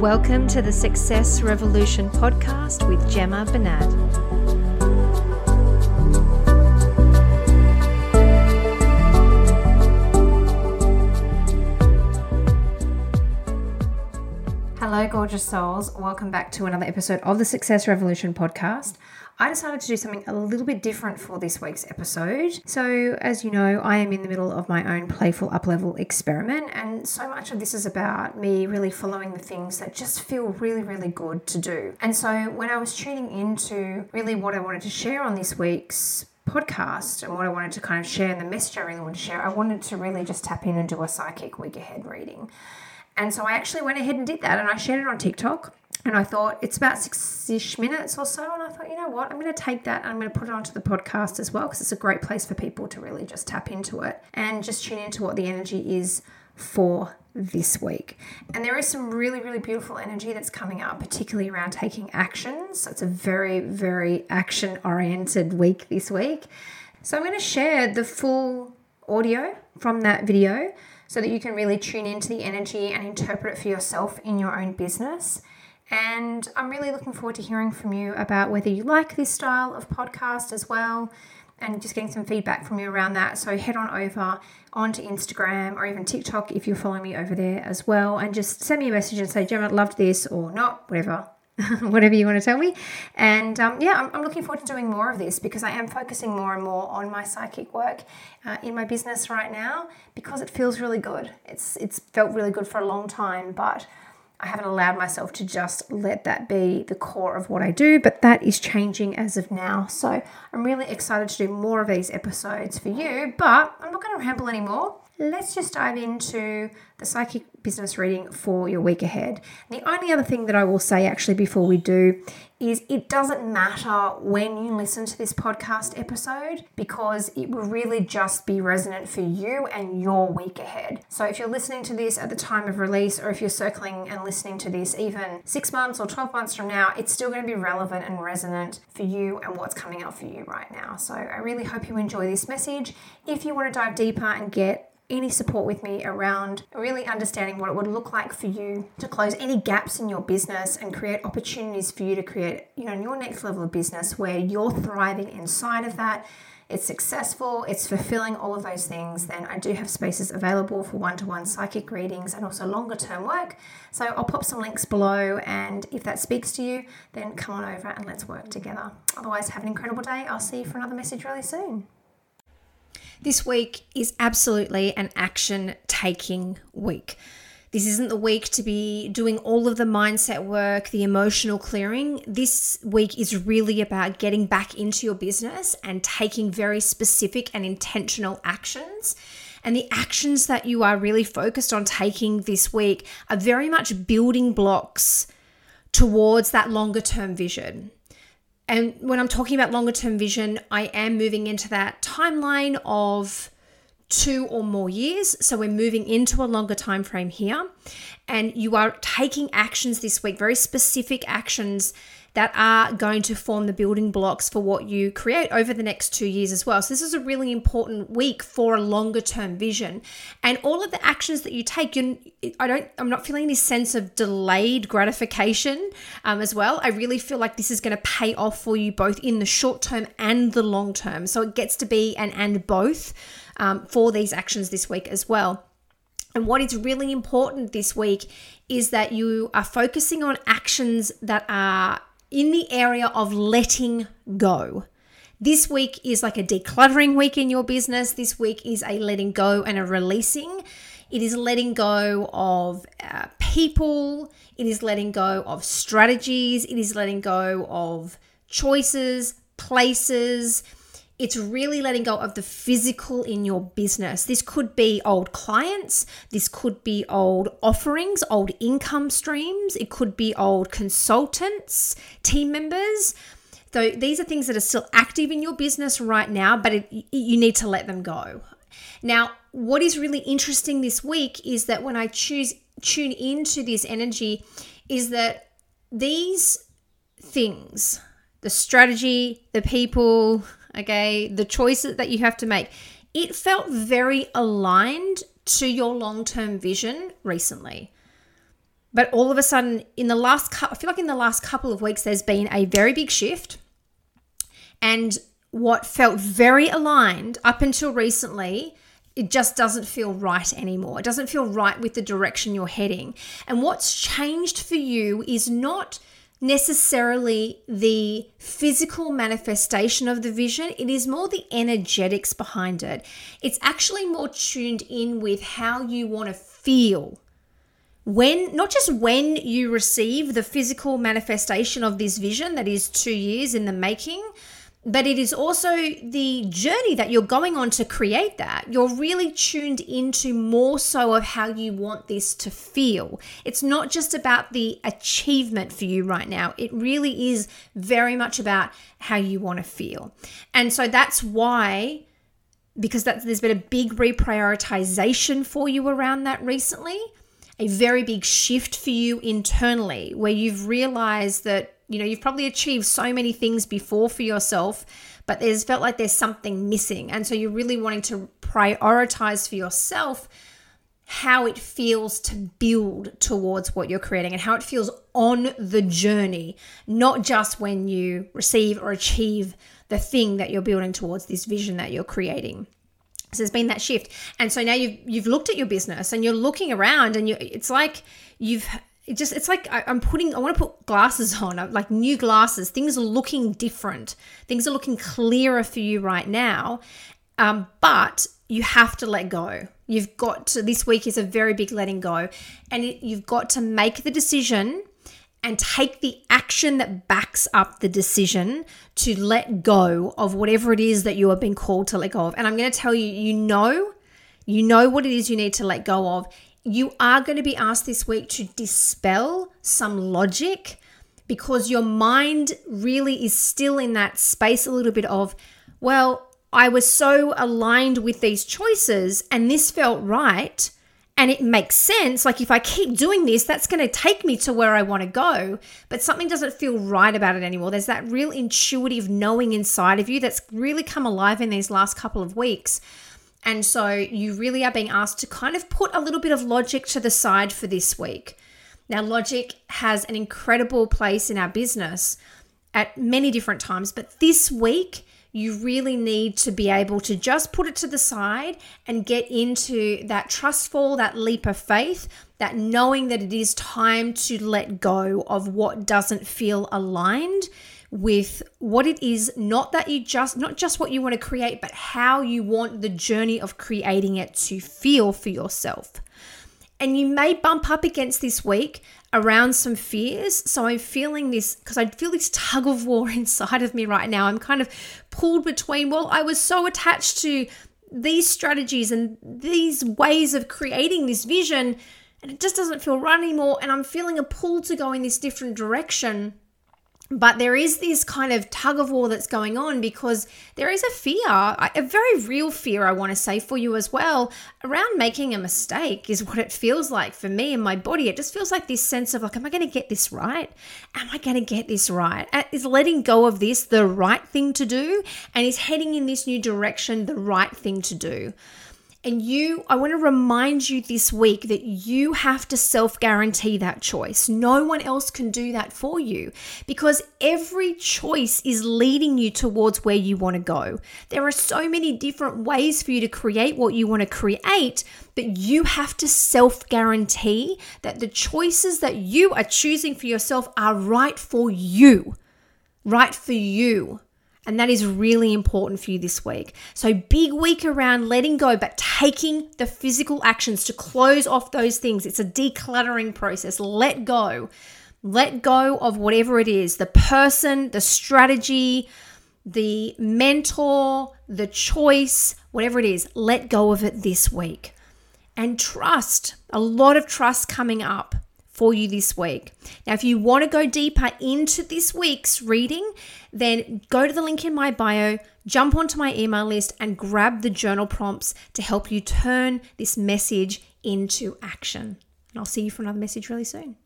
Welcome to the Success Revolution podcast with Gemma Bernard. Hello, gorgeous souls. Welcome back to another episode of the Success Revolution podcast. I decided to do something a little bit different for this week's episode. So, as you know, I am in the middle of my own playful up level experiment, and so much of this is about me really following the things that just feel really, really good to do. And so, when I was tuning into really what I wanted to share on this week's podcast and what I wanted to kind of share and the message I really wanted to share, I wanted to really just tap in and do a psychic week ahead reading. And so I actually went ahead and did that and I shared it on TikTok. And I thought it's about six ish minutes or so. And I thought, you know what? I'm going to take that and I'm going to put it onto the podcast as well because it's a great place for people to really just tap into it and just tune into what the energy is for this week. And there is some really, really beautiful energy that's coming up, particularly around taking action. So it's a very, very action oriented week this week. So I'm going to share the full audio from that video so that you can really tune into the energy and interpret it for yourself in your own business. And I'm really looking forward to hearing from you about whether you like this style of podcast as well and just getting some feedback from you around that. So head on over onto Instagram or even TikTok if you're following me over there as well and just send me a message and say, Gemma, loved this or not, whatever. whatever you want to tell me. And um, yeah, I'm, I'm, looking forward to doing more of this because I am focusing more and more on my psychic work uh, in my business right now because it feels really good. It's it's felt really good for a long time, but I haven't allowed myself to just let that be the core of what I do, but that is changing as of now. So I'm really excited to do more of these episodes for you, but I'm not going to ramble anymore let's just dive into the psychic business reading for your week ahead. The only other thing that I will say actually before we do is it doesn't matter when you listen to this podcast episode because it will really just be resonant for you and your week ahead. So if you're listening to this at the time of release or if you're circling and listening to this even 6 months or 12 months from now, it's still going to be relevant and resonant for you and what's coming up for you right now. So I really hope you enjoy this message. If you want to dive deeper and get any support with me around really understanding what it would look like for you to close any gaps in your business and create opportunities for you to create, you know, your next level of business where you're thriving inside of that. It's successful, it's fulfilling all of those things, then I do have spaces available for one to one psychic readings and also longer term work. So I'll pop some links below, and if that speaks to you, then come on over and let's work together. Otherwise, have an incredible day. I'll see you for another message really soon. This week is absolutely an action taking week. This isn't the week to be doing all of the mindset work, the emotional clearing. This week is really about getting back into your business and taking very specific and intentional actions. And the actions that you are really focused on taking this week are very much building blocks towards that longer term vision. And when I'm talking about longer term vision, I am moving into that timeline of two or more years. So we're moving into a longer time frame here. And you are taking actions this week, very specific actions that are going to form the building blocks for what you create over the next two years as well. So, this is a really important week for a longer term vision. And all of the actions that you take, you I don't, I'm not feeling any sense of delayed gratification um, as well. I really feel like this is going to pay off for you both in the short term and the long term. So, it gets to be an and both um, for these actions this week as well. And what is really important this week is that you are focusing on actions that are in the area of letting go. This week is like a decluttering week in your business. This week is a letting go and a releasing. It is letting go of uh, people. It is letting go of strategies. It is letting go of choices, places, it's really letting go of the physical in your business. This could be old clients, this could be old offerings, old income streams, it could be old consultants, team members. So these are things that are still active in your business right now, but it, you need to let them go. Now, what is really interesting this week is that when I choose tune into this energy is that these things, the strategy, the people, okay, the choices that you have to make, it felt very aligned to your long term vision recently. But all of a sudden, in the last, I feel like in the last couple of weeks, there's been a very big shift. And what felt very aligned up until recently, it just doesn't feel right anymore. It doesn't feel right with the direction you're heading. And what's changed for you is not necessarily the physical manifestation of the vision, it is more the energetics behind it. It's actually more tuned in with how you want to feel. When, not just when you receive the physical manifestation of this vision that is two years in the making, but it is also the journey that you're going on to create that. You're really tuned into more so of how you want this to feel. It's not just about the achievement for you right now, it really is very much about how you want to feel. And so that's why. Because there's been a big reprioritization for you around that recently, a very big shift for you internally, where you've realized that you know, you've probably achieved so many things before for yourself, but there's felt like there's something missing. And so you're really wanting to prioritize for yourself how it feels to build towards what you're creating and how it feels on the journey, not just when you receive or achieve the thing that you're building towards this vision that you're creating. So there's been that shift. And so now you've you've looked at your business and you're looking around and you it's like you've it just it's like I, am putting I want to put glasses on like new glasses. Things are looking different. Things are looking clearer for you right now. Um, but you have to let go. You've got to this week is a very big letting go. And you've got to make the decision and take the action that backs up the decision to let go of whatever it is that you have been called to let go of. And i'm going to tell you you know you know what it is you need to let go of you are going to be asked this week to dispel some logic because your mind really is still in that space a little bit of, well, I was so aligned with these choices and this felt right and it makes sense. Like if I keep doing this, that's going to take me to where I want to go, but something doesn't feel right about it anymore. There's that real intuitive knowing inside of you that's really come alive in these last couple of weeks and so you really are being asked to kind of put a little bit of logic to the side for this week. Now, logic has an incredible place in our business at many different times, but this week, you really need to be able to just put it to the side and get into that trustful, that leap of faith, that knowing that it is time to let go of what doesn't feel aligned with what it is not that you just not just what you want to create but how you want the journey of creating it to feel for yourself. And you may bump up against this week around some fears. So i'm feeling this because i feel this tug of war inside of me right now. I'm kind of pulled between well i was so attached to these strategies and these ways of creating this vision and it just doesn't feel right anymore. And i'm feeling a pull to go in this different direction but there is this kind of tug of war that's going on because there is a fear, a very real fear, I want to say for you as well, around making a mistake, is what it feels like for me and my body. It just feels like this sense of like, am I going to get this right? Am I going to get this right? Is letting go of this the right thing to do? And is heading in this new direction the right thing to do? And you, I want to remind you this week that you have to self guarantee that choice. No one else can do that for you because every choice is leading you towards where you want to go. There are so many different ways for you to create what you want to create, but you have to self guarantee that the choices that you are choosing for yourself are right for you. Right for you. And that is really important for you this week. So, big week around letting go, but taking the physical actions to close off those things. It's a decluttering process. Let go. Let go of whatever it is the person, the strategy, the mentor, the choice, whatever it is. Let go of it this week. And trust, a lot of trust coming up for you this week. Now, if you want to go deeper into this week's reading, then go to the link in my bio, jump onto my email list, and grab the journal prompts to help you turn this message into action. And I'll see you for another message really soon.